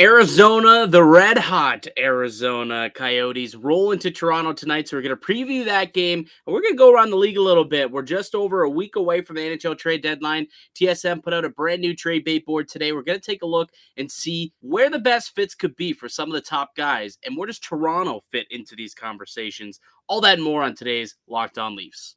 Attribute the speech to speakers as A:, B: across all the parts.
A: Arizona, the red hot Arizona Coyotes roll into Toronto tonight. So we're going to preview that game and we're going to go around the league a little bit. We're just over a week away from the NHL trade deadline. TSN put out a brand new trade bait board today. We're going to take a look and see where the best fits could be for some of the top guys and where does Toronto fit into these conversations. All that and more on today's Locked On Leafs.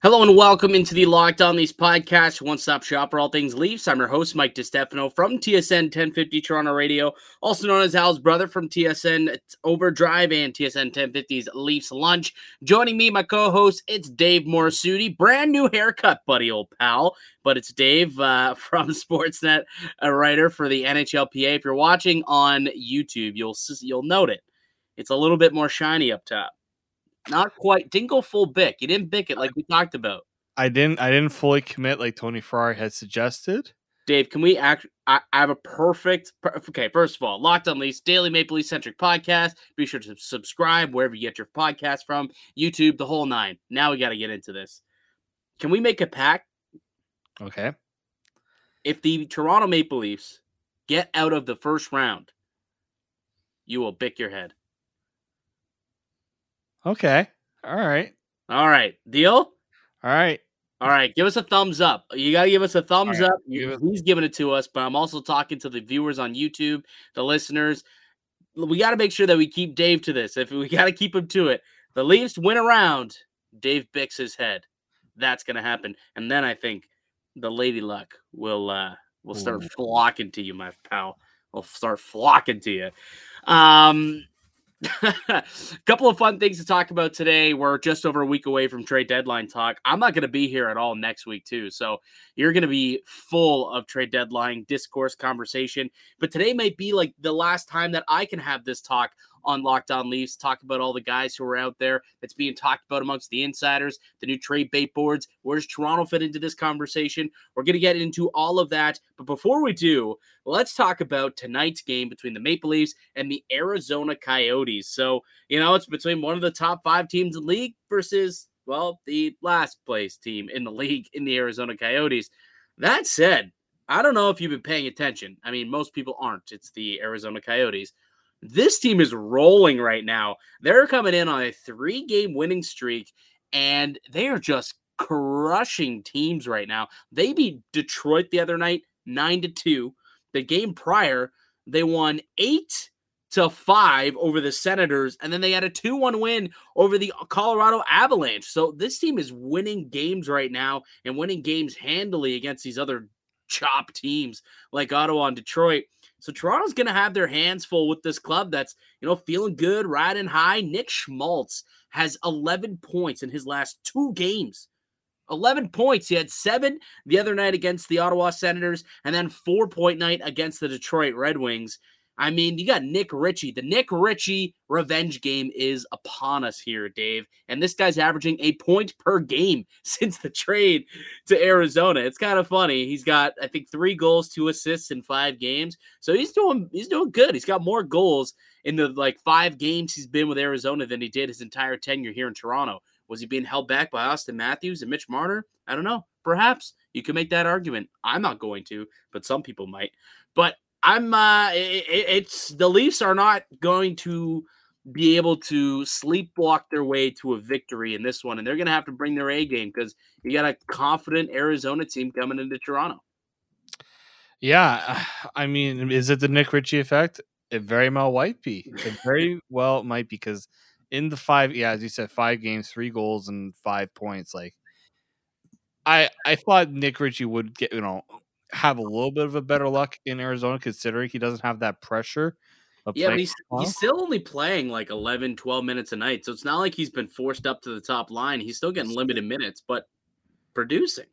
A: Hello and welcome into the Locked On Leafs podcast, one stop shop for all things Leafs. I'm your host, Mike DiStefano from TSN 1050 Toronto Radio, also known as Al's brother from TSN Overdrive and TSN 1050's Leafs Lunch. Joining me, my co host, it's Dave Morassutti. Brand new haircut, buddy, old pal. But it's Dave uh, from Sportsnet, a writer for the NHLPA. If you're watching on YouTube, you'll you'll note it. It's a little bit more shiny up top. Not quite. Didn't go full bick. You didn't bick it like we talked about.
B: I didn't. I didn't fully commit like Tony Ferrari had suggested.
A: Dave, can we act? I, I have a perfect. Okay, first of all, Locked On Leafs daily Maple Leaf centric podcast. Be sure to subscribe wherever you get your podcast from, YouTube, the whole nine. Now we got to get into this. Can we make a pact?
B: Okay.
A: If the Toronto Maple Leafs get out of the first round, you will bick your head.
B: Okay. All right.
A: All right. Deal?
B: All right.
A: All right. Give us a thumbs up. You got to give us a thumbs right. up. He's giving it to us, but I'm also talking to the viewers on YouTube, the listeners. We got to make sure that we keep Dave to this. If we got to keep him to it, the Leafs win around, Dave bicks his head. That's going to happen. And then I think the Lady Luck will uh will start Ooh. flocking to you, my pal. Will start flocking to you. Um a couple of fun things to talk about today. We're just over a week away from trade deadline talk. I'm not going to be here at all next week, too. So you're going to be full of trade deadline discourse conversation. But today might be like the last time that I can have this talk on Locked On Leafs, talk about all the guys who are out there that's being talked about amongst the insiders, the new trade bait boards. Where does Toronto fit into this conversation? We're going to get into all of that. But before we do, let's talk about tonight's game between the Maple Leafs and the Arizona Coyotes. So, you know, it's between one of the top five teams in the league versus, well, the last place team in the league in the Arizona Coyotes. That said, I don't know if you've been paying attention. I mean, most people aren't. It's the Arizona Coyotes. This team is rolling right now. They're coming in on a three game winning streak, and they are just crushing teams right now. They beat Detroit the other night, nine to two. The game prior, they won eight to five over the Senators, and then they had a 2 1 win over the Colorado Avalanche. So this team is winning games right now and winning games handily against these other chop teams like Ottawa and Detroit. So Toronto's going to have their hands full with this club that's, you know, feeling good, riding high. Nick Schmaltz has 11 points in his last two games. 11 points. He had seven the other night against the Ottawa Senators and then four point night against the Detroit Red Wings. I mean, you got Nick Ritchie. The Nick Ritchie revenge game is upon us here, Dave. And this guy's averaging a point per game since the trade to Arizona. It's kind of funny. He's got, I think, three goals, two assists in five games. So he's doing he's doing good. He's got more goals in the like five games he's been with Arizona than he did his entire tenure here in Toronto. Was he being held back by Auston Matthews and Mitch Marner? I don't know. Perhaps you can make that argument. I'm not going to, but some people might. But I'm uh it, it's the Leafs are not going to be able to sleepwalk their way to a victory in this one, and they're going to have to bring their A game because you got a confident Arizona team coming into Toronto.
B: Yeah, I mean, is it the Nick Ritchie effect? It very well might be. It very well might be because in the five, yeah, as you said, five games, three goals, and five points. Like, I I thought Nick Ritchie would get you know have a little bit of a better luck in Arizona considering he doesn't have that pressure.
A: Yeah, but he's, he's still only playing like 11, 12 minutes a night. So it's not like he's been forced up to the top line. He's still getting limited minutes, but producing.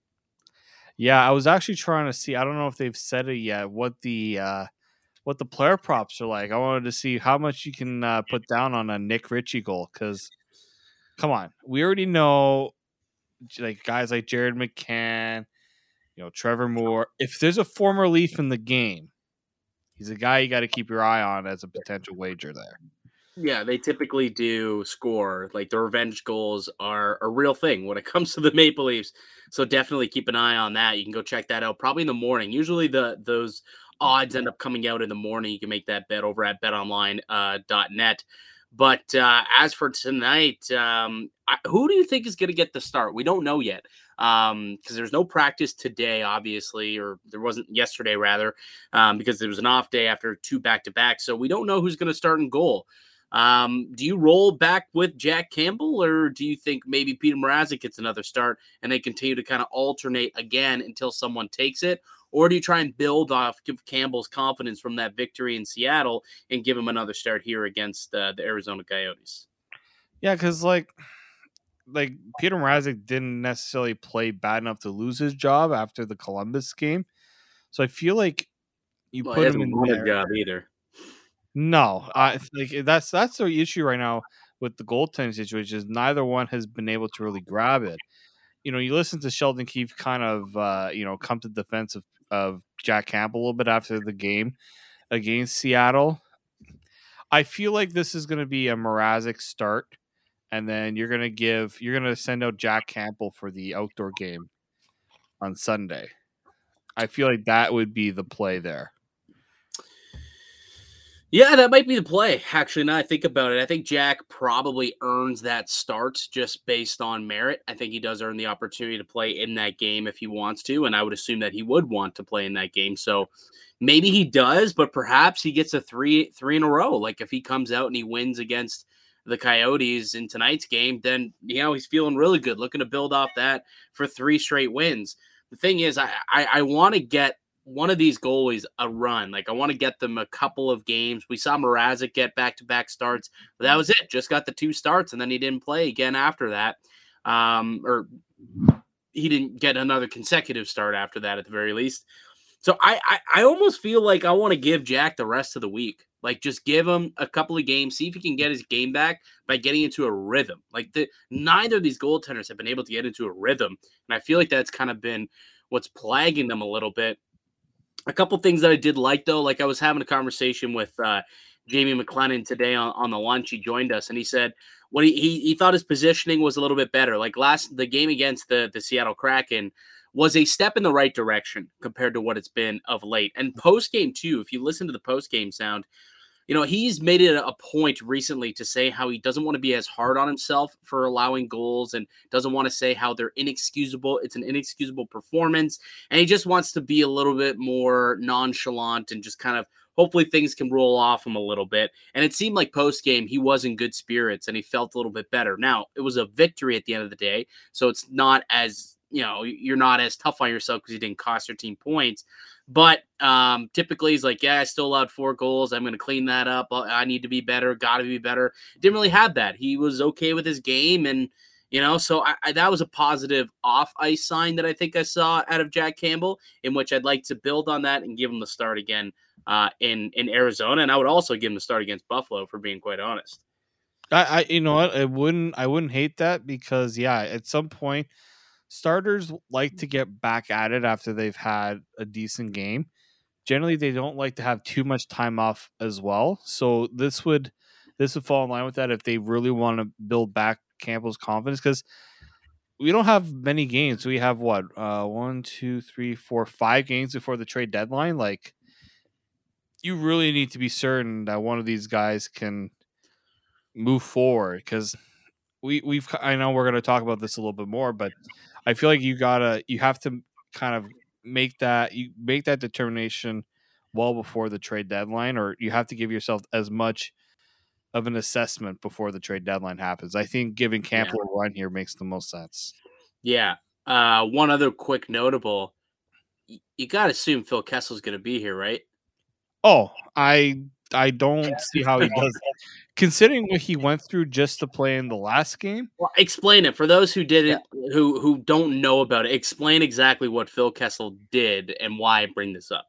B: Yeah, I was actually trying to see. I don't know if they've said it yet. What the uh, what the player props are like. I wanted to see how much you can uh, put down on a Nick Ritchie goal. Because, come on, we already know like guys like Jared McCann, You know, Trevor Moore. If there's a former Leaf in the game, he's a guy you got to keep your eye on as a potential wager there.
A: Yeah, they typically do score. Like the revenge goals are a real thing when it comes to the Maple Leafs. So definitely keep an eye on that. You can go check that out probably in the morning. Usually the those odds end up coming out in the morning. You can make that bet over at betonline.net. Uh, but uh, as for tonight, um, Who do you think is going to get the start? We don't know yet because um, there's no practice today, obviously, or there wasn't yesterday, rather, um, because there was an off day after two back to back. So we don't know who's going to start in goal. Um, do you roll back with Jack Campbell, or do you think maybe Peter Mrazek gets another start and they continue to kind of alternate again until someone takes it? Or do you try and build off, give Campbell's confidence from that victory in Seattle and give him another start here against uh, the Arizona Coyotes?
B: Yeah, because like, like Peter Mrazek didn't necessarily play bad enough to lose his job after the Columbus game, so I feel like you well, put him in there.
A: job either.
B: No, I like that's that's the issue right now with the goaltending situation. Is neither one has been able to really grab it. You know, you listen to Sheldon Keefe kind of uh, you know come to defense of, of Jack Campbell a little bit after the game against Seattle. I feel like this is going to be a Mrazek start, and then you're to give you're to send out Jack Campbell for the outdoor game on Sunday. I feel like that would be the play there.
A: Yeah, that might be the play. Actually, now I think about it, I think Jack probably earns that start just based on merit. I think he does earn the opportunity to play in that game if he wants to, and I would assume that he would want to play in that game. So maybe he does, but perhaps he gets a three three in a row. Like if he comes out and he wins against the Coyotes in tonight's game, then you know he's feeling really good, looking to build off that for three straight wins. The thing is, I I, I want to get one of these goalies a run. Like I want to get them a couple of games. We saw Mrazek get back to back starts, but that was it. Just got the two starts, and then he didn't play again after that. Um, or he didn't get another consecutive start after that, at the very least. So I, I, I almost feel like I want to give Jack the rest of the week. Like just give him a couple of games, see if he can get his game back by getting into a rhythm. Like the neither of these goaltenders have been able to get into a rhythm, and I feel like that's kind of been what's plaguing them a little bit a couple things that I did like though, like I was having a conversation with uh, Jamie McLennan today on, on the lunch. He joined us and he said what he, he he thought his positioning was a little bit better. Like last the game against the the Seattle Kraken was a step in the right direction compared to what it's been of late. And mm. post game too, if you listen to the post game sound, you know, he's made it a point recently to say how he doesn't want to be as hard on himself for allowing goals and doesn't want to say how they're inexcusable. It's an inexcusable performance. And he just wants to be a little bit more nonchalant and just kind of hopefully things can roll off him a little bit. And it seemed like post game he was in good spirits and he felt a little bit better. Now, it was a victory at the end of the day. So it's not as, you know, you're not as tough on yourself because you didn't cost your team points. But um, typically, he's like, yeah, I still allowed four goals. I'm going to clean that up. I need to be better. Got to be better. Didn't really have that. He was okay with his game, and you know, so I, I, that was a positive off ice sign that I think I saw out of Jack Campbell, in which I'd like to build on that and give him the start again uh, in in Arizona, and I would also give him the start against Buffalo, for being quite honest.
B: I, I you know what, I wouldn't I wouldn't hate that because yeah, at some point starters like to get back at it after they've had a decent game. Generally, they don't like to have too much time off as well. So this would this would fall in line with that if they really want to build back Campbell's confidence because we don't have many games. We have what uh, one, two, three, four, five games before the trade deadline. Like you really need to be certain that one of these guys can move forward because we we've I know we're going to talk about this a little bit more, but I feel like you gotta you have to kind of make that you make that determination well before the trade deadline, or you have to give yourself as much of an assessment before the trade deadline happens. I think giving Campbell yeah. a run here makes the most sense.
A: Yeah. Uh, one other quick notable, you got to assume Phil Kessel's going to be here, right?
B: Oh, I I don't see how he does considering what he went through just to play in the last game.
A: Well, explain it for those who didn't, yeah. who who don't know about it. Explain exactly what Phil Kessel did and why I bring this up.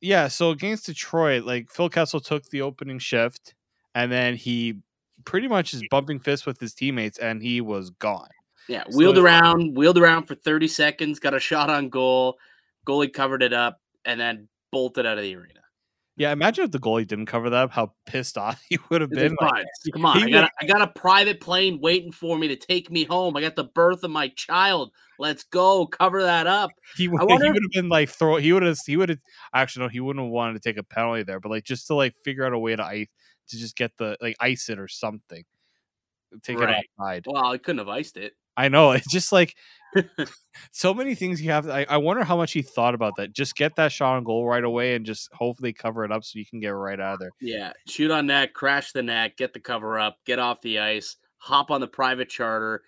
B: Yeah, so against Detroit, like Phil Kessel took the opening shift, and then he pretty much is bumping fists with his teammates, and he was gone.
A: Yeah, wheeled so, around, wheeled around for thirty seconds, got a shot on goal. Goalie covered it up and then bolted out of the arena.
B: Yeah, imagine if the goalie didn't cover that up, how pissed off he would have been.
A: Like, Come on, I got, a, I got a private plane waiting for me to take me home. I got the birth of my child. Let's go cover that up.
B: He would, he would have been like throw. He would have. He would have. Actually, no, he wouldn't have wanted to take a penalty there, but like just to like figure out a way to ice to just get the like ice it or something. Take right. it outside.
A: Well, I couldn't have iced it.
B: I know. It's just like so many things you have. I, I wonder how much he thought about that. Just get that shot on goal right away and just hopefully cover it up so you can get right out of there.
A: Yeah. Shoot on net, crash the net, get the cover up, get off the ice, hop on the private charter,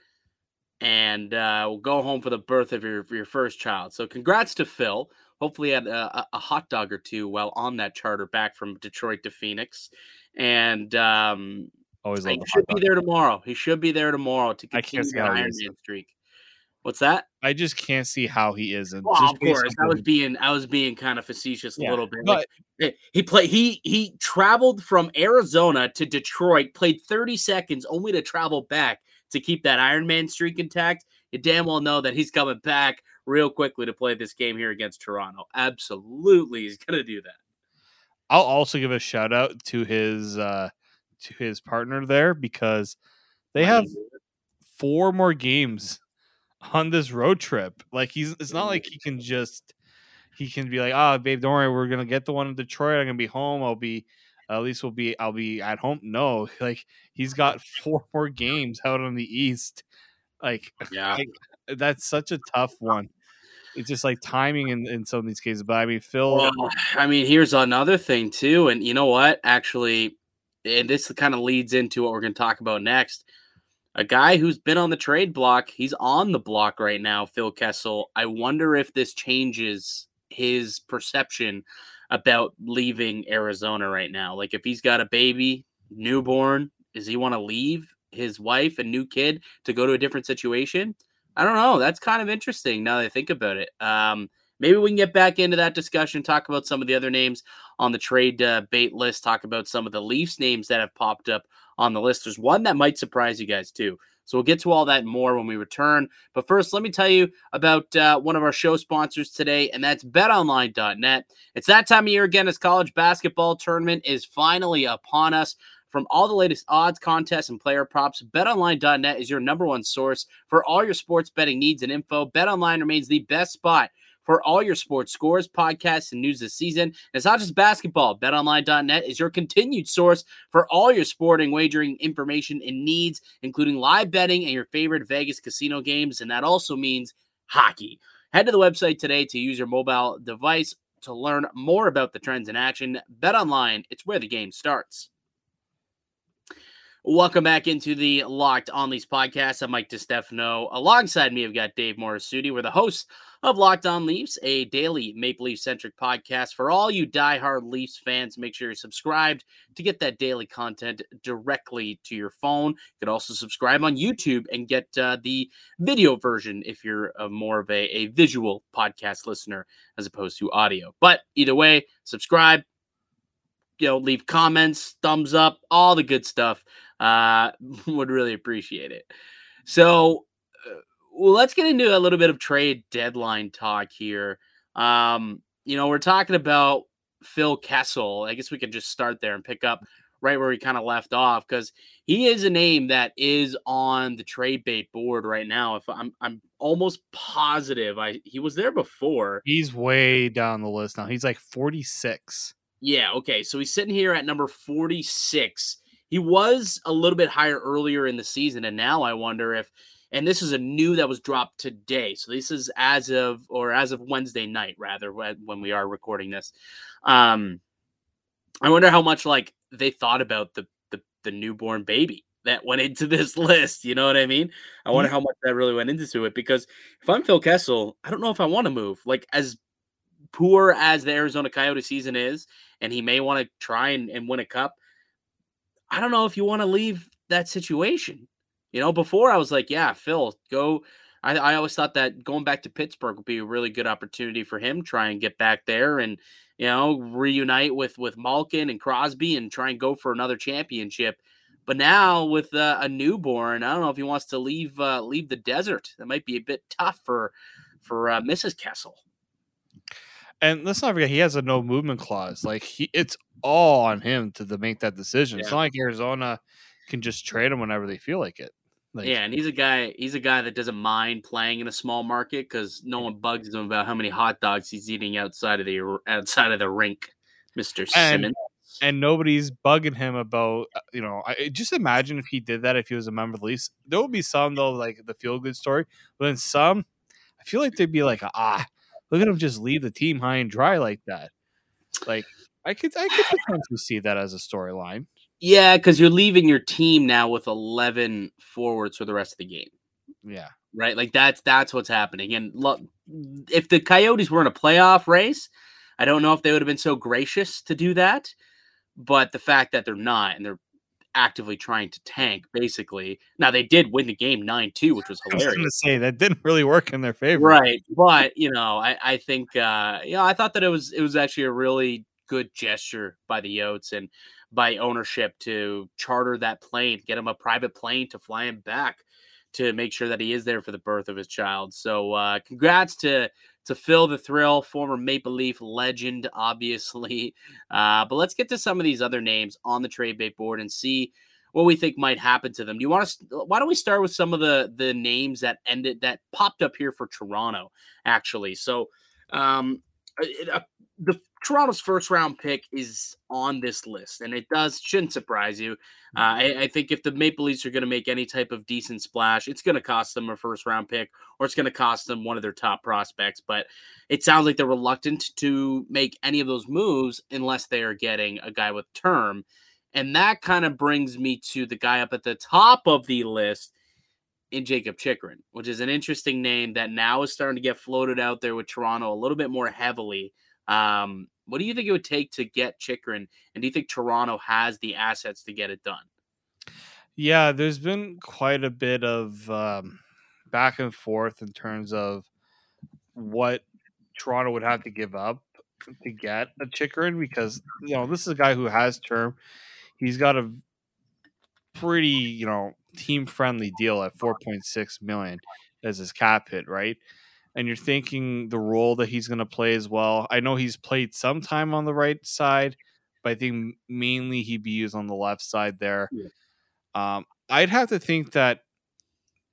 A: and uh, we'll go home for the birth of your, your first child. So congrats to Phil. Hopefully, had a, a, hot dog or two while on that charter back from Detroit to Phoenix. And um,
B: always
A: he should be there tomorrow. He should be there tomorrow to continue the Iron Man streak. What's that?
B: I just can't see how he isn't.
A: Well, of course, I was being I was being kind of facetious yeah, a little bit. But, like, he played he he traveled from Arizona to Detroit, played 30 seconds only to travel back to keep that Iron Man streak intact. You damn well know that he's coming back real quickly to play this game here against Toronto. Absolutely, he's gonna do that.
B: I'll also give a shout out to his uh to his partner there because they have four more games on this road trip. Like he's it's not like he can just he can be like, oh babe, don't worry, we're gonna get the one in Detroit. I'm gonna be home. I'll be at least we'll be I'll be at home. No, like he's got four more games out on the East. Like
A: yeah,
B: like, that's such a tough one. It's just like timing in, in some of these cases. But I mean, Phil. Well,
A: I mean, here's another thing too, and you know what? Actually, and this kind of leads into what we're going to talk about next a guy who's been on the trade block. He's on the block right now, Phil Kessel. I wonder if this changes his perception about leaving Arizona right now. Like if he's got a baby, newborn, does he want to leave his wife and new kid to go to a different situation? I don't know. That's kind of interesting now that I think about it. Um, maybe we can get back into that discussion, talk about some of the other names on the trade uh, bait list, talk about some of the Leafs names that have popped up on the list. There's one that might surprise you guys too. So we'll get to all that more when we return. But first, let me tell you about uh, one of our show sponsors today, and that's betonline.net. It's that time of year again as college basketball tournament is finally upon us. From all the latest odds, contests, and player props, betonline.net is your number one source for all your sports betting needs and info. BetOnline remains the best spot for all your sports scores, podcasts, and news this season. And it's not just basketball. BetOnline.net is your continued source for all your sporting wagering information and needs, including live betting and your favorite Vegas casino games. And that also means hockey. Head to the website today to use your mobile device to learn more about the trends in action. BetOnline, it's where the game starts. Welcome back into the Locked On Leafs podcast. I'm Mike DeStefano. Alongside me, I've got Dave Morassutti. We're the hosts of Locked On Leafs, a daily Maple Leaf centric podcast. For all you diehard Leafs fans, make sure you're subscribed to get that daily content directly to your phone. You could also subscribe on YouTube and get uh, the video version if you're a, more of a, a visual podcast listener as opposed to audio. But either way, subscribe, you know, leave comments, thumbs up, all the good stuff. Uh, would really appreciate it. So, uh, well, let's get into a little bit of trade deadline talk here. Um, you know, we're talking about Phil Kessel. I guess we could just start there and pick up right where we kind of left off because he is a name that is on the trade bait board right now. If I'm, I'm almost positive I he was there before.
B: He's way down the list now. He's like 46.
A: Yeah. Okay. So he's sitting here at number 46 he was a little bit higher earlier in the season, and now I wonder if, and this is a new that was dropped today. So this is as of or as of Wednesday night, rather when we are recording this. Um, I wonder how much like they thought about the the, the newborn baby that went into this list. You know what I mean? I wonder mm-hmm. how much that really went into it because if I'm Phil Kessel, I don't know if I want to move. Like as poor as the Arizona Coyote season is, and he may want to try and, and win a cup. I don't know if you want to leave that situation. You know, before I was like, yeah, Phil, go. I, I always thought that going back to Pittsburgh would be a really good opportunity for him. Try and get back there and you know reunite with with Malkin and Crosby and try and go for another championship. But now with uh, a newborn, I don't know if he wants to leave uh, leave the desert. That might be a bit tough for for uh, Mrs. Kessel.
B: And let's not forget he has a no movement clause. Like he, it's all on him to, to make that decision. Yeah. It's not like Arizona can just trade him whenever they feel like it. Like,
A: yeah, and he's a guy. He's a guy that doesn't mind playing in a small market because no one bugs him about how many hot dogs he's eating outside of the outside of the rink, Mister Simmons.
B: And nobody's bugging him about uh, you know. I, just imagine if he did that if he was a member of the Leafs. There would be some though, like the feel good story, but then some, I feel like they'd be like, ah, look at him just leave the team high and dry like that. Like I could I could potentially see that as a storyline.
A: Yeah, because you're leaving your team now with eleven forwards for the rest of the game.
B: Yeah.
A: Right. Like that's that's what's happening. And look, if the Coyotes were in a playoff race, I don't know if they would have been so gracious to do that. But the fact that they're not and they're actively trying to tank, basically. Now they did win the game nine two, which was hilarious. I was
B: to say that didn't really work in their favor,
A: right? But you know, I I think uh, you know I thought that it was it was actually a really good gesture by the Yotes and by ownership to charter that plane, get him a private plane to fly him back to make sure that he is there for the birth of his child. So uh, congrats to to Phil the Thrill, former Maple Leaf legend, obviously. Uh, but let's get to some of these other names on the trade bait board and see what we think might happen to them. Do you want to? Why don't we start with some of the the names that ended that popped up here for Toronto? Actually, so um, uh, the Toronto's first round pick is on this list, and it does shouldn't surprise you. Uh, I, I, think if the Maple Leafs are going to make any type of decent splash, it's going to cost them a first round pick, or it's going to cost them one of their top prospects. But it sounds like they're reluctant to make any of those moves unless they are getting a guy with term, and that kind of brings me to the guy up at the top of the list in Jakob Chychrun, which is an interesting name that now is starting to get floated out there with Toronto a little bit more heavily. Um, what do you think it would take to get Chychrun? And do you think Toronto has the assets to get it done?
B: Yeah, there's been quite a bit of um, back and forth in terms of what Toronto would have to give up to get a Chychrun because you know this is a guy who has term. He's got a pretty you know team friendly deal at 4.6 million as his cap hit, right? And you're thinking the role that he's going to play as well. I know he's played some time on the right side, but I think mainly he'd be used on the left side there. Yeah. Um, I'd have to think that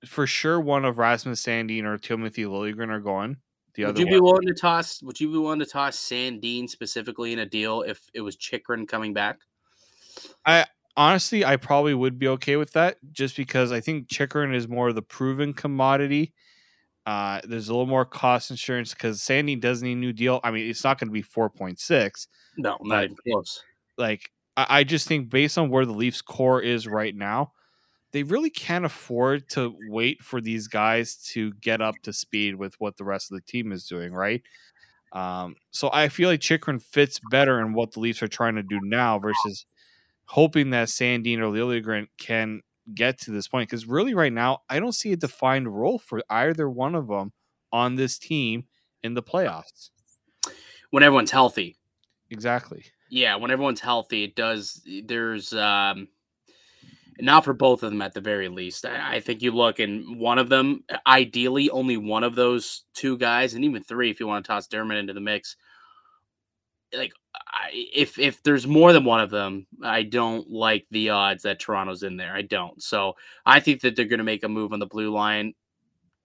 B: for sure one of Rasmus Sandin or Timothy Liljegren are going.
A: The would you be willing to toss? Would you be willing to toss Sandin specifically in a deal if it was Chychrun coming back?
B: I honestly, I probably would be okay with that just because I think Chychrun is more of the proven commodity. Uh, there's a little more cost insurance because Sandin does need a new deal. I mean, it's not going to be 4.6.
A: No, not even close.
B: Like, I, I just think based on where the Leafs core is right now, they really can't afford to wait for these guys to get up to speed with what the rest of the team is doing, right? Um, so I feel like Chychrun fits better in what the Leafs are trying to do now versus hoping that Sandin or Liljegren can get to this point. Because really, right now, I don't see a defined role for either one of them on this team in the playoffs.
A: When everyone's healthy.
B: Exactly.
A: Yeah, when everyone's healthy, it does. There's um, not for both of them at the very least. I, I think you look and one of them, ideally, only one of those two guys, and even three, if you want to toss Dermott into the mix, like if if there's more than one of them, I don't like the odds that Toronto's in there. I don't. So I think that they're going to make a move on the blue line.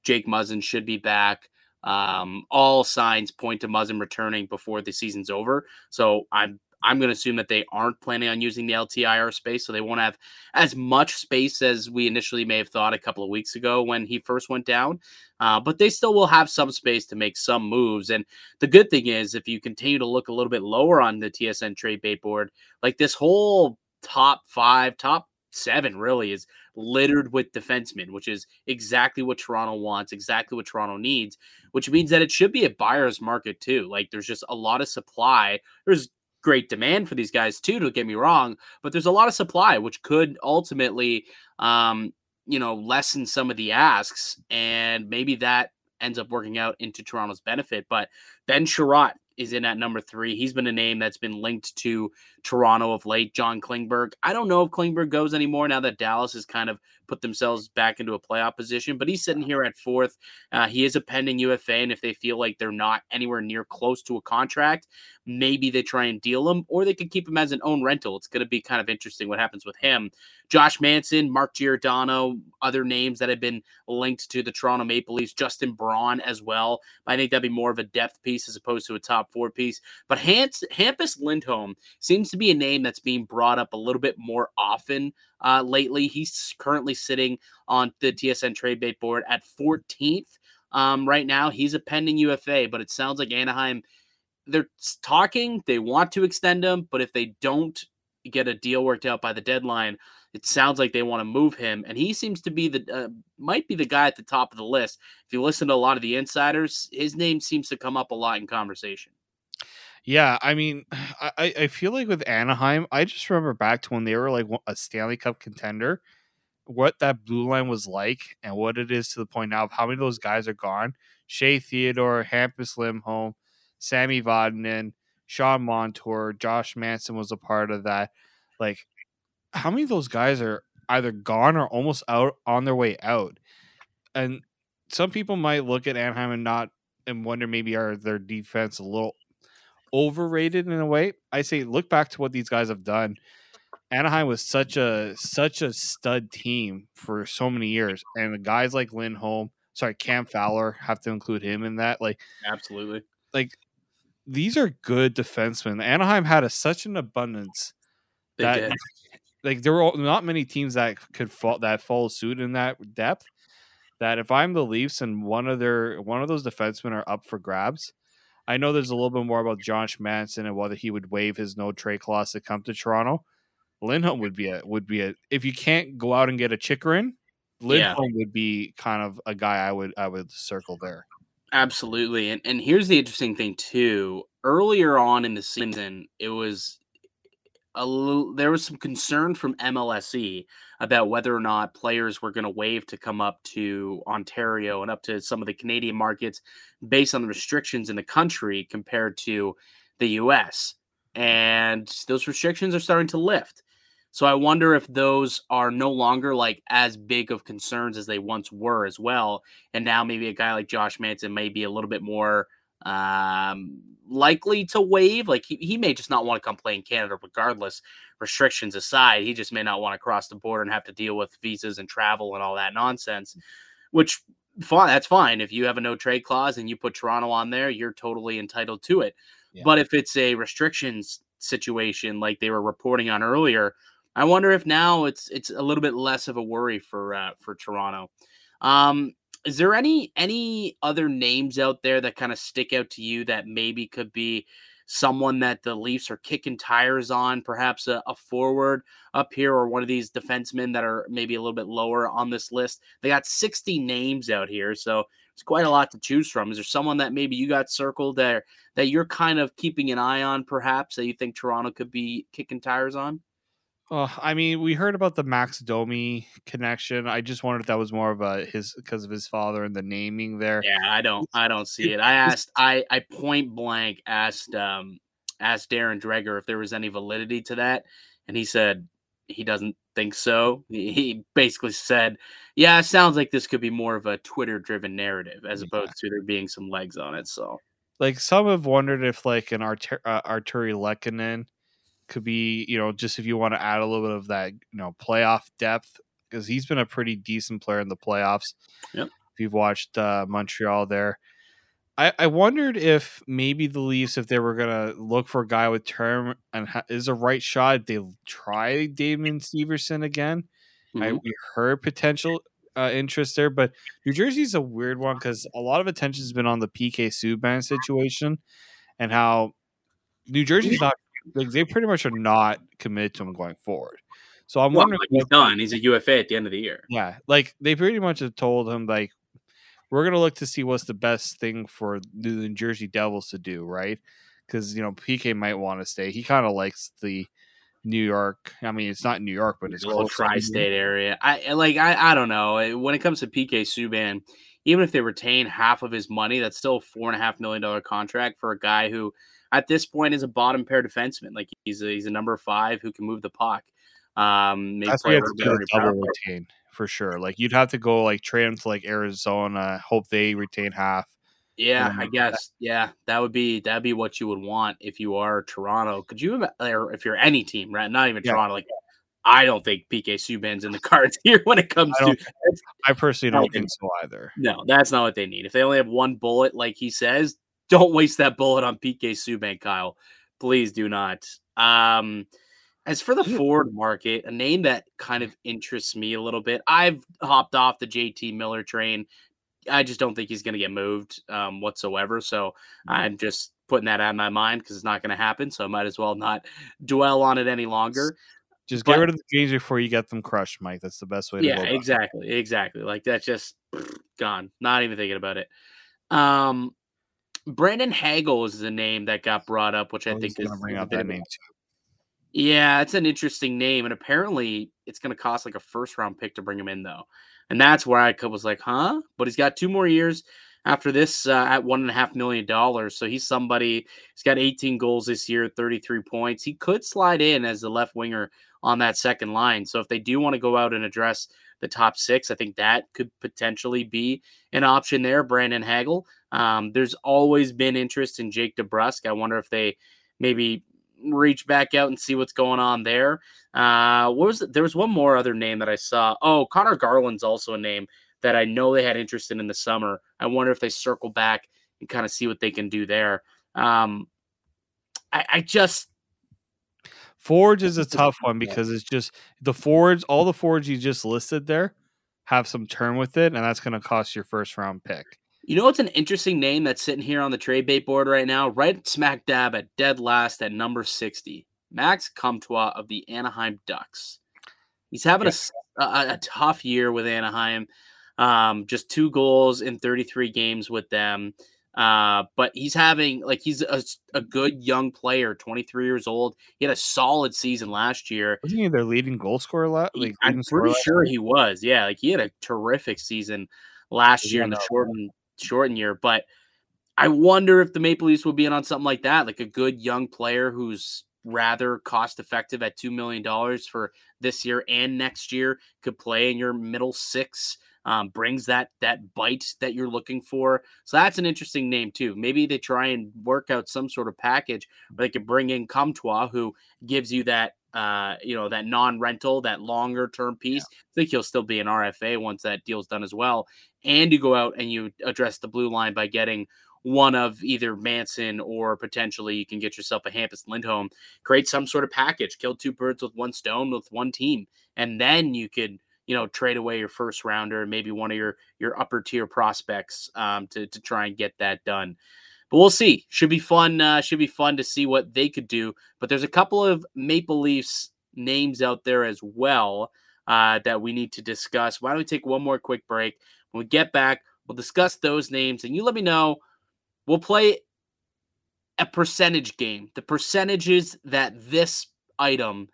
A: Jake Muzzin should be back. Um, all signs point to Muzzin returning before the season's over. So I'm I'm going to assume that they aren't planning on using the LTIR space, so they won't have as much space as we initially may have thought a couple of weeks ago when he first went down. Uh, but they still will have some space to make some moves. And the good thing is, if you continue to look a little bit lower on the TSN trade bait board, like this whole top five, top seven really is littered with defensemen, which is exactly what Toronto wants, exactly what Toronto needs, which means that it should be a buyer's market too. Like there's just a lot of supply. There's great demand for these guys too. Don't get me wrong, but there's a lot of supply, which could ultimately, um, you know, lessen some of the asks, and maybe that ends up working out into Toronto's benefit. But Ben Chiarot is in at number three. He's been a name that's been linked to Toronto of late. John Klingberg. I don't know if Klingberg goes anymore now that Dallas has kind of put themselves back into a playoff position, but he's sitting here at fourth. Uh, he is a pending UFA, and if they feel like they're not anywhere near close to a contract, maybe they try and deal him, or they could keep him as an own rental. It's going to be kind of interesting what happens with him. Josh Manson, Mark Giordano, other names that have been linked to the Toronto Maple Leafs, Justin Braun as well. I think that'd be more of a depth piece as opposed to a top four piece. But Hans, Hampus Lindholm seems to be a name that's being brought up a little bit more often uh, lately. He's currently sitting on the TSN trade bait board at 14th. Um, right now, he's a pending UFA, but it sounds like Anaheim they're talking, they want to extend him, but if they don't get a deal worked out by the deadline, it sounds like they want to move him, and he seems to be the uh, might be the guy at the top of the list. If you listen to a lot of the insiders, his name seems to come up a lot in conversation.
B: Yeah, I mean, I I feel like with Anaheim, I just remember back to when they were like a Stanley Cup contender, what that blue line was like, and what it is to the point now of how many of those guys are gone. Shea Theodore, Hampus Lindholm, Sami Vatanen, Sean Montour, Josh Manson was a part of that. Like, how many of those guys are either gone or almost out on their way out? And some people might look at Anaheim and not and wonder maybe are their defense a little overrated in a way. I say look back to what these guys have done. Anaheim was such a such a stud team for so many years, and the guys like Lindholm, sorry, Cam Fowler, have to include him in that. Like,
A: absolutely,
B: like these are good defensemen. Anaheim had a, such an abundance they that did. like there were not many teams that could fall that follow suit in that depth. That if I'm the Leafs and one of their one of those defensemen are up for grabs, I know there's a little bit more about Josh Manson and whether he would waive his no trade clause to come to Toronto. Lindholm would be a would be a if you can't go out and get a Chychrun, Lindholm yeah. would be kind of a guy I would I would circle there.
A: Absolutely. And and here's the interesting thing too. Earlier on in the season, it was a little there was some concern from MLSE about whether or not players were going to waive to come up to Ontario and up to some of the Canadian markets based on the restrictions in the country compared to the US. And those restrictions are starting to lift. So I wonder if those are no longer like as big of concerns as they once were as well. And now maybe a guy like Josh Manson may be a little bit more um, likely to waive. Like he, he may just not want to come play in Canada regardless, restrictions aside. He just may not want to cross the border and have to deal with visas and travel and all that nonsense, which fine, that's fine. If you have a no trade clause and you put Toronto on there, you're totally entitled to it. Yeah. But if it's a restrictions situation like they were reporting on earlier, I wonder if now it's it's a little bit less of a worry for uh, for Toronto. Um, is there any any other names out there that kind of stick out to you that maybe could be someone that the Leafs are kicking tires on, perhaps a, a, forward up here or one of these defensemen that are maybe a little bit lower on this list. They got 60 names out here, so it's quite a lot to choose from. Is there someone that maybe you got circled there that you're kind of keeping an eye on, perhaps that you think Toronto could be kicking tires on?
B: Uh, I mean, we heard about the Max Domi connection. I just wondered if that was more of a his because of his father and the naming there.
A: Yeah, I don't, I don't see it. I asked, I, I point blank asked, um, asked Darren Dreger if there was any validity to that, and he said he doesn't think so. He basically said, "Yeah, it sounds like this could be more of a Twitter-driven narrative as opposed to there being some legs on it." So,
B: like, some have wondered if like an Artur- uh, Artturi Lehkonen could be, you know, just if you want to add a little bit of that, you know, playoff depth because he's been a pretty decent player in the playoffs.
A: Yep.
B: If you've watched uh, Montreal there, I, I wondered if maybe the Leafs, if they were gonna look for a guy with term and ha- is a right shot, they try Damon Severson again. Mm-hmm. I we heard potential uh, interest there, but New Jersey's a weird one because a lot of attention has been on the PK Subban situation and how New Jersey's not like they pretty much are not committed to him going forward. So I'm well, wondering.
A: Like he's done. He's a UFA at the end of the year.
B: Yeah, like they pretty much have told him like we're gonna look to see what's the best thing for the New Jersey Devils to do, right? Because you know PK might want to stay. He kind of likes the New York. I mean, it's not New York, but it's
A: a little tri-state area. I like. I I don't know. When it comes to PK Subban, even if they retain half of his money, that's still a four and a half million dollar contract for a guy who, at this point, is a bottom pair defenseman. Like he's a, he's a number five who can move the puck. Um,
B: that's have to double retain for sure. Like you'd have to go like trade him to like Arizona, hope they retain half.
A: Yeah, I guess. Yeah, that would be that'd be what you would want if you are Toronto. Could you, or if you're any team, right? Not even yeah. Toronto. Like, I don't think PK Subban's in the cards here when it comes
B: I
A: to.
B: I personally don't think so either.
A: No, that's not what they need. If they only have one bullet, like he says, don't waste that bullet on PK Subban, Kyle. Please do not. Um, as for the forward market, a name that kind of interests me a little bit, I've hopped off the JT Miller train. I just don't think he's going to get moved um, whatsoever. So I'm just putting that out of my mind because it's not going to happen. So I might as well not dwell on it any longer.
B: Just get rid of the games before you get them crushed, Mike. That's the best way to
A: yeah, exactly. Exactly. Like that's just gone. Not even thinking about it. Um, Brandon Hagel is the name that got brought up, which I, I think is
B: bring up that name too.
A: Yeah, it's an interesting name, and apparently it's going to cost like a first round pick to bring him in, though, and that's where I was like, huh? But he's got two more years after this uh, at one and a half million dollars, so he's somebody. He's got 18 goals this year, 33 points. He could slide in as the left winger on that second line. So if they do want to go out and address the top six, I think that could potentially be an option there. Brandon Hagel. Um, there's always been interest in Jake DeBrusk. I wonder if they maybe reach back out and see what's going on there. Uh, what was it? There was one more other name that I saw. Oh, Conor Garland's also a name that I know they had interest in in the summer. I wonder if they circle back and kind of see what they can do there. Um, I, I just
B: Forge is a tough one because it's just the forwards, all the forwards you just listed there have some term with it, and that's going to cost your first round pick.
A: You know what's an interesting name that's sitting here on the trade bait board right now, right smack dab at dead last at number 60. Max Comtois of the Anaheim Ducks. He's having a, a, a, tough year with Anaheim. Um, just two goals in 33 games with them. Uh, but he's having like he's a, a good young player, 23 years old. He had a solid season last year.
B: Wasn't he their leading goal scorer? Like,
A: I'm pretty sure he was. Yeah, like he had a terrific season last year in the shortened shortened year. But I wonder if the Maple Leafs will be in on something like that, like a good young player who's rather cost effective at $2 million for this year and next year could play in your middle six um, brings that that bite that you're looking for so that's an interesting name too maybe they try and work out some sort of package where they could bring in Comtois who gives you that uh, you know, that non-rental, that longer term piece. Yeah. I think he'll still be an RFA once that deal's done as well. And you go out and you address the blue line by getting one of either Manson or potentially you can get yourself a Hampus Lindholm, create some sort of package, kill two birds with one stone with one team, and then you could you know trade away your first rounder and maybe one of your your upper tier prospects um, to to try and get that done but we'll see. Should be fun. Uh, should be fun to see what they could do. But there's a couple of Maple Leafs names out there as well uh, that we need to discuss. Why don't we take one more quick break? When we get back, we'll discuss those names, and you let me know. We'll play a percentage game. The percentages that this item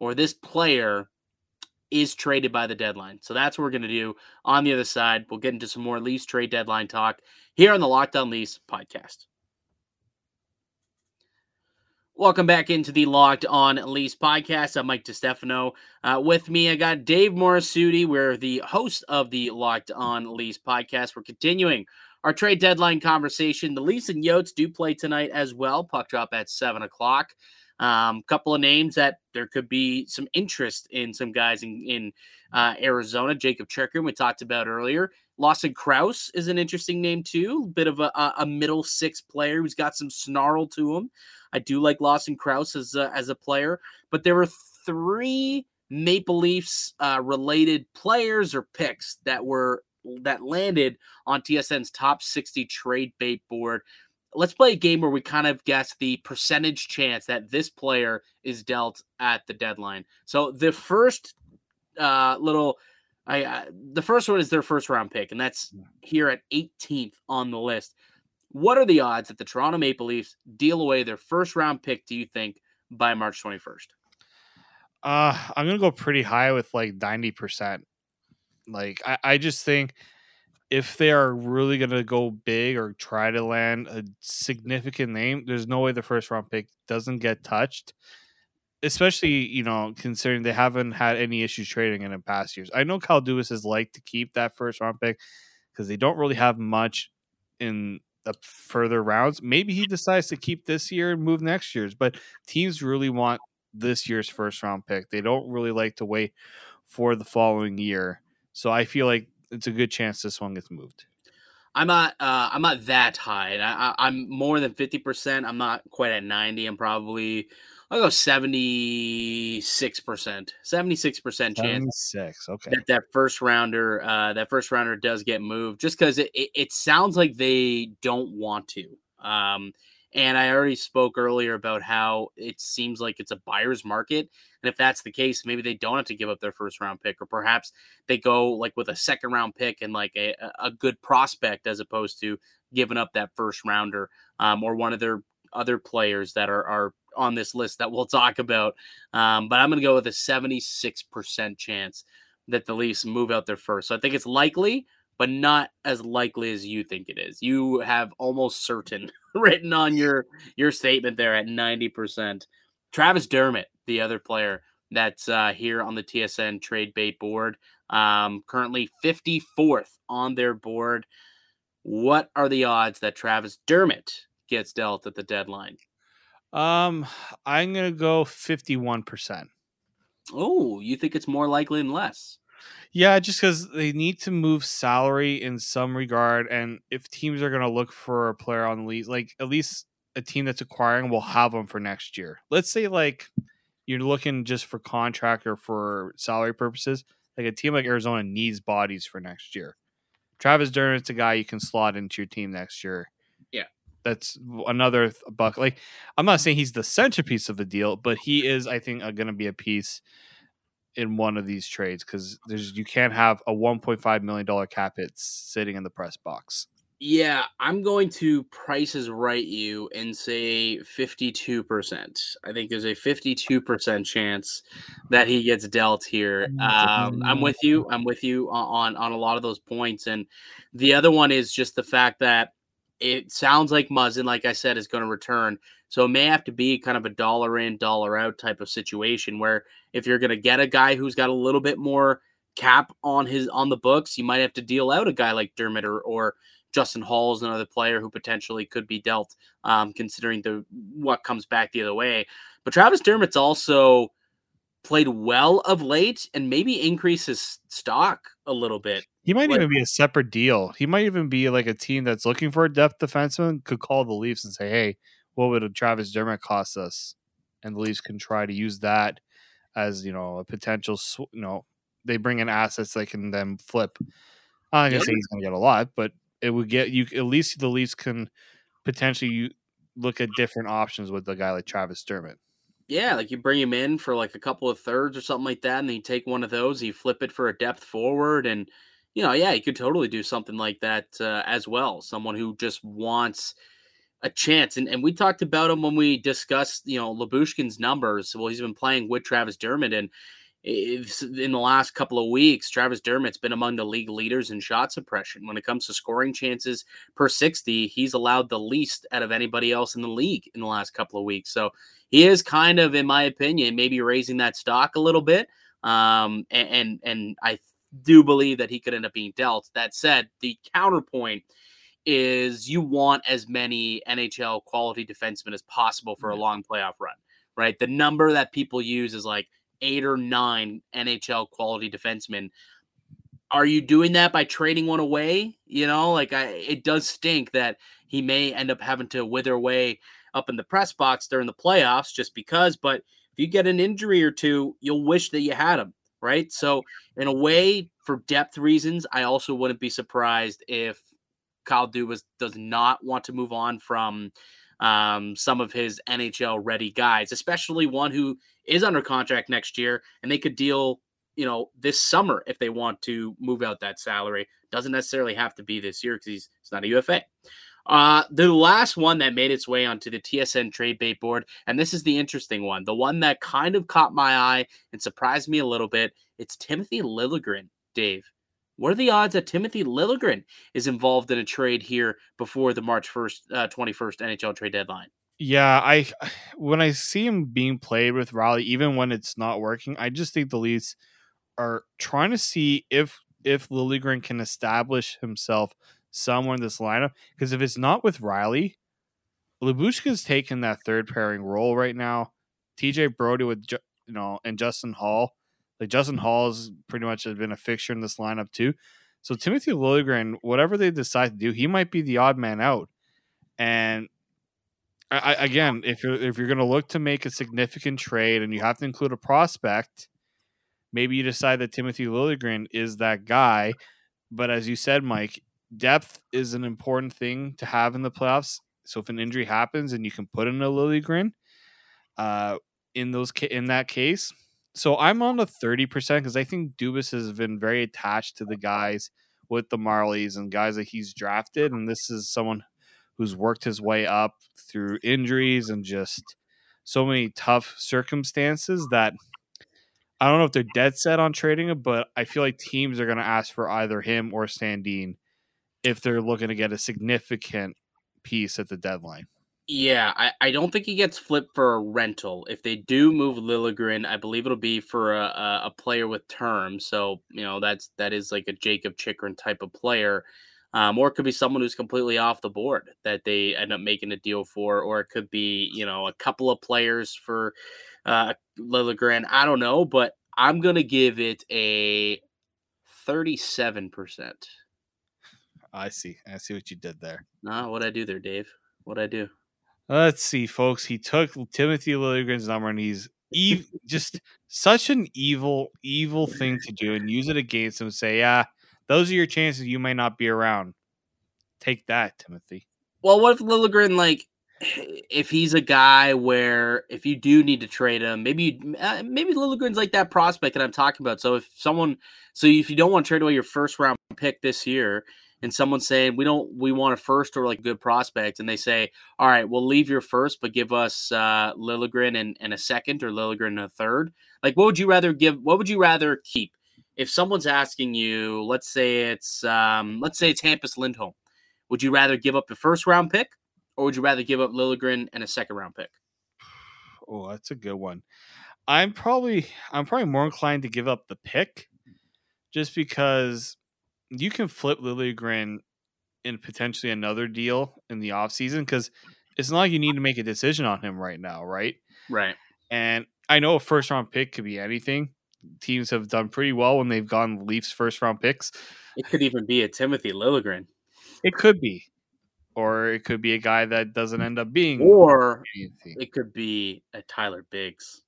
A: or this player is traded by the deadline. So that's what we're going to do on the other side. We'll get into some more Leafs trade deadline talk here on the Locked On Leafs podcast. Welcome back into the Locked On Leafs podcast. I'm Mike DeStefano. Uh, with me, I got Dave Morassutti. We're the host of the Locked On Leafs podcast. We're continuing our trade deadline conversation. The Leafs and Yotes do play tonight as well. Puck drop at 7 o'clock. Um, couple of names that there could be some interest in some guys in, in uh, Arizona. Jakob Chychrun, we talked about earlier. Lawson Crouse is an interesting name too. Bit of a, a middle six player who's got some snarl to him. I do like Lawson Crouse as a, as a player, but there were three Maple Leafs uh, related players or picks that were that landed on TSN's top 60 trade bait board let's play a game where we kind of guess the percentage chance that this player is dealt at the deadline. So the first uh, little, I uh, the first one is their first round pick, and that's here at 18th on the list. What are the odds that the Toronto Maple Leafs deal away their first round pick? Do you think by March 21st?
B: Uh, I'm gonna go pretty high with like 90 percent. Like I, I just think if they are really going to go big or try to land a significant name, there's no way the first round pick doesn't get touched. Especially, you know, considering they haven't had any issues trading in the past years. I know Kyle Dubas has liked to keep that first round pick because they don't really have much in the further rounds. Maybe he decides to keep this year and move next year's, but teams really want this year's first round pick. They don't really like to wait for the following year. So I feel like it's a good chance this one gets moved.
A: I'm not. Uh, I'm not that high. I, am more than fifty percent. I'm not quite at ninety. I'm probably. I'll go seventy six percent. Seventy six percent chance.
B: Six. Okay.
A: That that first rounder. Uh, that first rounder does get moved, just because it, it, it sounds like they don't want to. Um, and I already spoke earlier about how it seems like it's a buyer's market. And if that's the case, maybe they don't have to give up their first round pick, or perhaps they go like with a second round pick and like a, a good prospect as opposed to giving up that first rounder um, or one of their other players that are, are on this list that we'll talk about. Um, but I'm going to go with a 76% chance that the Leafs move out there first. So I think it's likely, but not as likely as you think it is. You have almost certain written on your your statement there at 90%. Travis Dermott, the other player that's uh, here on the TSN trade bait board, um, currently 54th on their board. What are the odds that Travis Dermott gets dealt at the deadline?
B: Um, I'm gonna go 51%.
A: Oh, you think it's more likely than less?
B: Yeah, just because they need to move salary in some regard, and if teams are to look for a player on the league, like at least a team that's acquiring will have them for next year. Let's say like you're looking just for contract or for salary purposes, like a team like Arizona needs bodies for next year. Travis Dermott's a guy you can slot into your team next year. That's another buck. Like I'm not saying he's the centerpiece of the deal, but he is, I think, going to be a piece in one of these trades because there's you can't have a 1.5 million dollar cap hit sitting in the press box.
A: Yeah, I'm going to prices right you and say 52%. I think there's a 52% chance that he gets dealt here. Um, I'm with you. I'm with you on on a lot of those points and the other one is just the fact that it sounds like Muzzin, like I said, is going to return. So it may have to be kind of a dollar in, dollar out type of situation where if you're going to get a guy who's got a little bit more cap on his on the books, you might have to deal out a guy like Dermott or, or Justin Holl is another player who potentially could be dealt, um, considering the what comes back the other way. But Travis Dermott's also played well of late and maybe increase his stock a little bit.
B: He might like, even be a separate deal. He might even be like a team that's looking for a depth defenseman could call the Leafs and say, "Hey, what would a Travis Dermott cost us?" And the Leafs can try to use that as you know a potential. You know, they bring in assets they can then flip. I'm not gonna say he's gonna get a lot, but it would get you at least the Leafs can potentially look at different options with a guy like Travis Dermott.
A: Yeah, like you bring him in for like a couple of thirds or something like that, and then you take one of those, you flip it for a depth forward, and you know, yeah, you could totally do something like that uh, as well. Someone who just wants a chance. And, and we talked about him when we discussed, you know, Lyubushkin's numbers. Well, he's been playing with Travis Dermott. And in the last couple of weeks, Travis Dermott's been among the league leaders in shot suppression. When it comes to scoring chances per 60, he's allowed the least out of anybody else in the league in the last couple of weeks. So he is kind of, in my opinion, maybe raising that stock a little bit. Um, and, and, and I do believe that he could end up being dealt. That said, the counterpoint – is you want as many NHL quality defensemen as possible for a long playoff run, right? The number that people use is like eight or nine NHL quality defensemen. Are you doing that by trading one away? You know, like I, it does stink that he may end up having to wither away up in the press box during the playoffs just because. But if you get an injury or two, you'll wish that you had him, right? So, in a way, for depth reasons, I also wouldn't be surprised if Kyle Dubas does not want to move on from um, some of his NHL ready guys, especially one who is under contract next year, and they could deal, you know, this summer if they want to move out that salary. Doesn't necessarily have to be this year because he's, not a UFA. Uh, the last one that made its way onto the TSN trade bait board, and this is the interesting one, the one that kind of caught my eye and surprised me a little bit. It's Timothy Liljegren, Dave. What are the odds that Timothy Liljegren is involved in a trade here before the March 1st, uh, 21st NHL trade deadline?
B: Yeah, I when I see him being played with Rielly, even when it's not working, I just think the Leafs are trying to see if if Liljegren can establish himself somewhere in this lineup. Because if it's not with Rielly, Lyubushkin's taking that third pairing role right now. TJ Brodie with you know and Justin Holl like Justin Holl has pretty much has been a fixture in this lineup too. So Timothy Liljegren, whatever they decide to do, he might be the odd man out. And I, again, if you're if you're going to look to make a significant trade and you have to include a prospect, maybe you decide that Timothy Liljegren is that guy. But as you said, Mike, depth is an important thing to have in the playoffs. So if an injury happens and you can put in a Liljegren, uh, in those in that case, so I'm on the 30% because I think Dubas has been very attached to the guys with the Marlies and guys that he's drafted. And this is someone who's worked his way up through injuries and just so many tough circumstances that I don't know if they're dead set on trading him, but I feel like teams are going to ask for either him or Sandin if they're looking to get a significant piece at the deadline.
A: Yeah, I, I don't think he gets flipped for a rental. If they do move Liljegren, I believe it'll be for a, a, a player with term. So you know that's that is like a Jakob Chychrun type of player, um, or it could be someone who's completely off the board that they end up making a deal for, or it could be you know a couple of players for uh, Liljegren. I don't know, but I'm gonna give it a thirty-seven percent.
B: I see. I see what you did there.
A: Nah, what I do there, Dave? What I do?
B: Let's see, folks. He took Timothy Liljegren's number, and he's ev- just such an evil, evil thing to do, and use it against him. and Say, yeah, those are your chances. You may not be around. Take that, Timothy.
A: Well, what if Liljegren, like, if he's a guy where if you do need to trade him, maybe uh, maybe Liljegren's like that prospect that I'm talking about. So if someone, so if you don't want to trade away your first round pick this year, and someone's saying we don't we want a first or like good prospect and they say all right we'll leave your first but give us uh Liljegren and, and a second or Liljegren and a third. Like what would you rather give what would you rather keep? If someone's asking you let's say it's um let's say it's Hampus Lindholm would you rather give up the first round pick or would you rather give up Liljegren and a second round pick?
B: Oh that's a good one. I'm probably I'm probably more inclined to give up the pick just because you can flip Liljegren in potentially another deal in the offseason because it's not like you need to make a decision on him right now, right?
A: Right.
B: And I know a first round pick could be anything. Teams have done pretty well when they've gone Leafs first round picks.
A: It could even be a Timothy Liljegren.
B: It could be. Or it could be a guy that doesn't end up being.
A: Or anything. it could be a Tyler Biggs.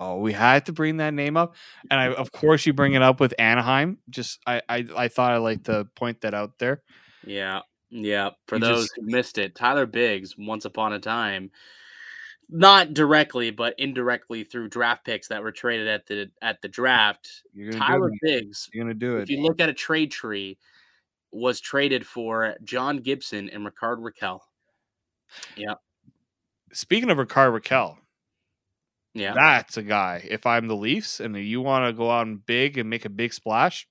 B: Oh, we had to bring that name up, and I, mm-hmm. of course, you bring it up with Anaheim. Just, I, I, I thought I'd like to point that out there.
A: Yeah, yeah. For you those just, who missed it, Tyler Biggs, once upon a time, not directly but indirectly through draft picks that were traded at the at the draft. Tyler Biggs,
B: you're gonna do it.
A: If you look at a trade tree, was traded for John Gibson and Rickard Rakell. Yeah.
B: Speaking of Rickard Rakell,
A: yeah.
B: That's a guy. If I'm the Leafs and you want to go out and big and make a big splash,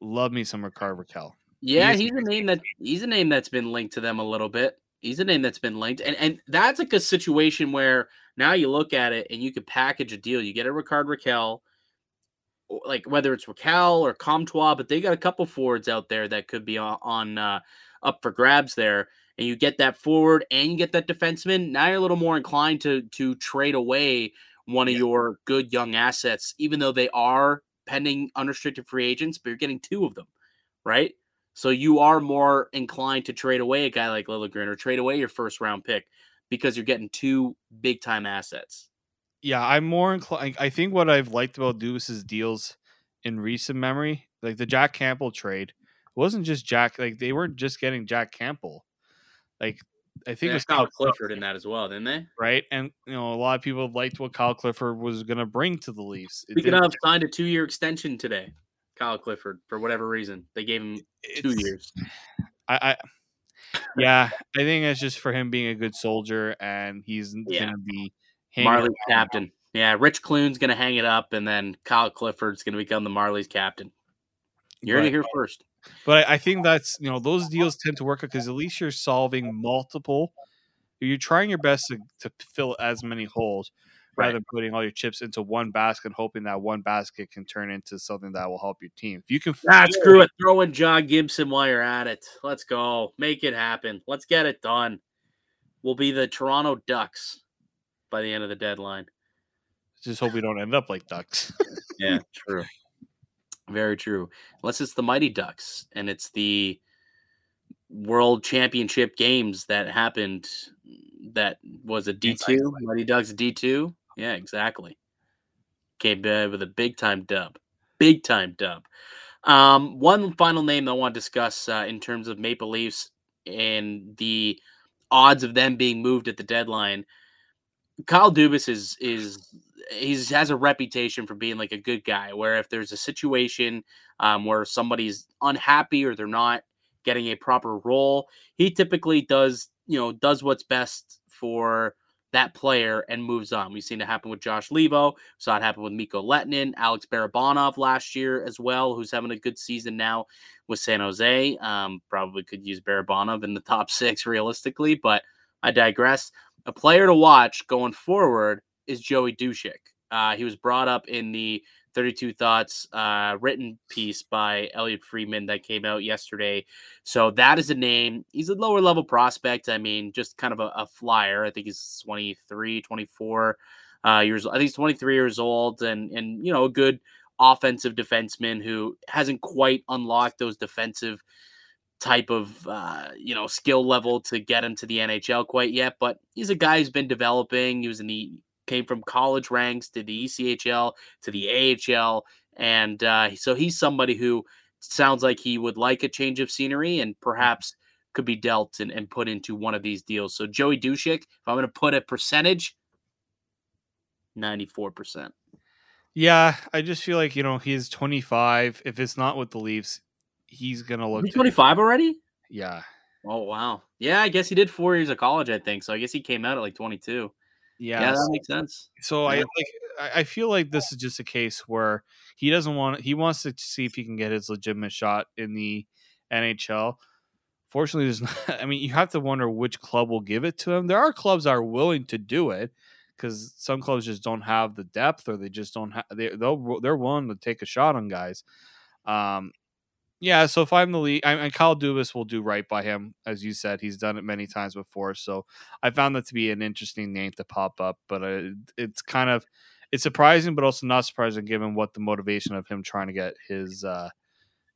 B: love me some Rickard Rakell.
A: Yeah, he's, he's a name that he's a name that's been linked to them a little bit. He's a name that's been linked. And and that's like a situation where now you look at it and you could package a deal. You get a Rickard Rakell, like whether it's Rakell or Comtois, but they got a couple forwards out there that could be on, on uh, up for grabs there and you get that forward and you get that defenseman, now you're a little more inclined to to trade away one of yeah. your good young assets, even though they are pending unrestricted free agents, but you're getting two of them, right? So you are more inclined to trade away a guy like Liljegren or trade away your first round pick because you're getting two big time assets.
B: Yeah, I'm more inclined. I think what I've liked about Dubas's deals in recent memory, like the Jack Campbell trade, wasn't just Jack. Like they weren't just getting Jack Campbell. Like I think it was
A: Kyle Clifford in that as well, didn't they?
B: Right, and you know a lot of people liked what Kyle Clifford was going to bring to the Leafs.
A: Speaking of, signed a two-year extension today. Kyle Clifford, for whatever reason, they gave him two years.
B: I, I, yeah, I think it's just for him being a good soldier, and he's yeah. going to be
A: Marley captain. Yeah, Rich Clune's going to hang it up, and then Kyle Clifford's going to become the Marlies captain. You're gonna hear first.
B: But I think that's you know those deals tend to work because at least you're solving multiple. You're trying your best to, to fill as many holes rather than putting all your chips into one basket, and hoping that one basket can turn into something that will help your team. If you can,
A: ah, screw it. Throw in John Gibson while you're at it. Let's go. Make it happen. Let's get it done. We'll be the Toronto Ducks by the end of the deadline.
B: Just hope we don't end up like Ducks.
A: yeah, true. Very true. Unless it's the Mighty Ducks and it's the World Championship games that happened. That was a D two Mighty Ducks D two. Yeah, exactly. Came with a big time dub. Big time dub. Um, one final name I want to discuss uh, in terms of Maple Leafs and the odds of them being moved at the deadline. Kyle Dubas is is he's has a reputation for being like a good guy. Where if there's a situation um, where somebody's unhappy or they're not getting a proper role, he typically does you know does what's best for that player and moves on. We've seen it happen with Josh Leivo. Saw it happen with Mikko Lehtonen, Alex Barabanov last year as well, who's having a good season now with San Jose. Um, probably could use Barabanov in the top six realistically, but I digress. A player to watch going forward is Joey Duszak. Uh, he was brought up in the 32 Thoughts uh, written piece by Elliotte Friedman that came out yesterday. So that is a name. He's a lower level prospect. I mean, just kind of a, a flyer. I think he's 23, 24 uh, years. I think he's 23 years old, and and you know a good offensive defenseman who hasn't quite unlocked those defensive type of uh, you know skill level to get him to the NHL quite yet. But he's a guy who's been developing. He was in the came from college ranks to the ECHL to the AHL. And uh, so he's somebody who sounds like he would like a change of scenery and perhaps could be dealt and, and put into one of these deals. So Joey Duszak, if I'm going to put a percentage, 94%.
B: Yeah, I just feel like, you know, he's 25. If it's not with the Leafs, he's going to look.
A: He's 25 already?
B: Yeah.
A: Oh, wow. Yeah, I guess he did four years of college, I think. So I guess he came out at like 22.
B: Yeah,
A: yeah, that makes sense.
B: So yeah. I like I feel like this is just a case where he doesn't want he wants to see if he can get his legitimate shot in the NHL. Fortunately, there's not, I mean, you have to wonder which club will give it to him. There are clubs that are willing to do it because some clubs just don't have the depth or they just don't have they they'll, they're willing to take a shot on guys. Um, yeah, so if I'm the league, I, and Kyle Dubas will do right by him, as you said. He's done it many times before, so I found that to be an interesting name to pop up. But uh, it's kind of it's surprising, but also not surprising given what the motivation of him trying to get his uh,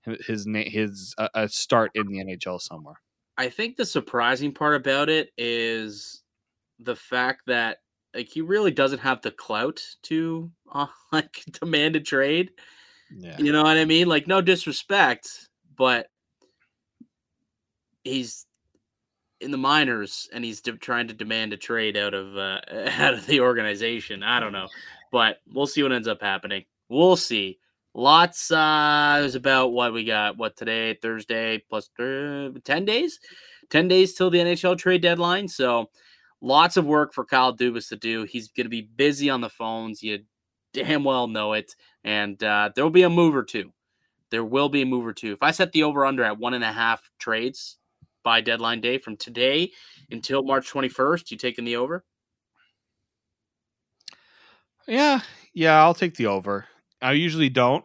B: his his, his uh, a start in the NHL somewhere.
A: I think the surprising part about it is the fact that like he really doesn't have the clout to uh, like demand a trade. Yeah. You know what I mean? Like, no disrespect, but he's in the minors and he's de- trying to demand a trade out of uh, out of the organization. I don't know, but we'll see what ends up happening. We'll see. Lots. Uh, there's about what we got. What today? Thursday plus uh, ten days. Ten days till the NHL trade deadline. So lots of work for Kyle Dubas to do. He's going to be busy on the phones. You damn well know it. And uh, there will be a move or two. There will be a move or two. If I set the over under at one and a half trades by deadline day from today until March 21st, you taking the over?
B: Yeah, yeah, I'll take the over. I usually don't,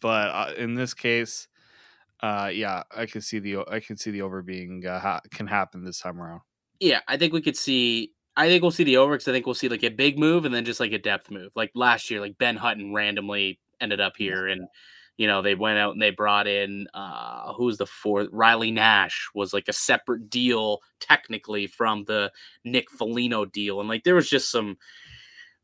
B: but uh, in this case, uh, yeah, I can see the I can see the over being uh, ha- can happen this time around.
A: Yeah, I think we could see I think we'll see the over because I think we'll see like a big move and then just like a depth move. Like last year, like Ben Hutton randomly ended up here and you know they went out and they brought in uh who's the fourth Riley Nash was like a separate deal technically from the Nick Foligno deal and like there was just some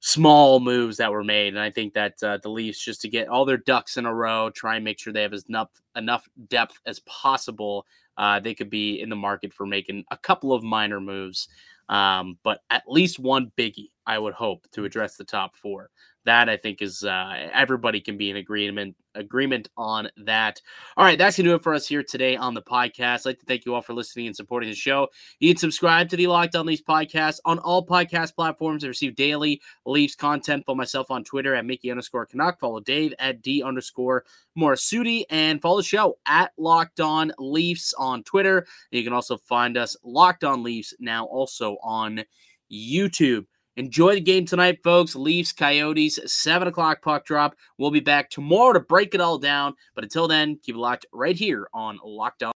A: small moves that were made and I think that uh, the Leafs just to get all their ducks in a row try and make sure they have as enough enough depth as possible uh, they could be in the market for making a couple of minor moves um, but at least one biggie, I would hope, to address the top four. That I think is uh, everybody can be in agreement agreement on that. All right, that's gonna do it for us here today on the podcast. I'd like to thank you all for listening and supporting the show. You can subscribe to the Locked On Leafs podcast on all podcast platforms and receive daily Leafs content. Follow myself on Twitter at Mickey underscore Canuck. Follow Dave at D underscore Morassutti and follow the show at Locked On Leafs on Twitter. You can also find us Locked On Leafs now also on YouTube. Enjoy the game tonight, folks. Leafs, Coyotes, 7 o'clock puck drop. We'll be back tomorrow to break it all down. But until then, keep it locked right here on Locked On.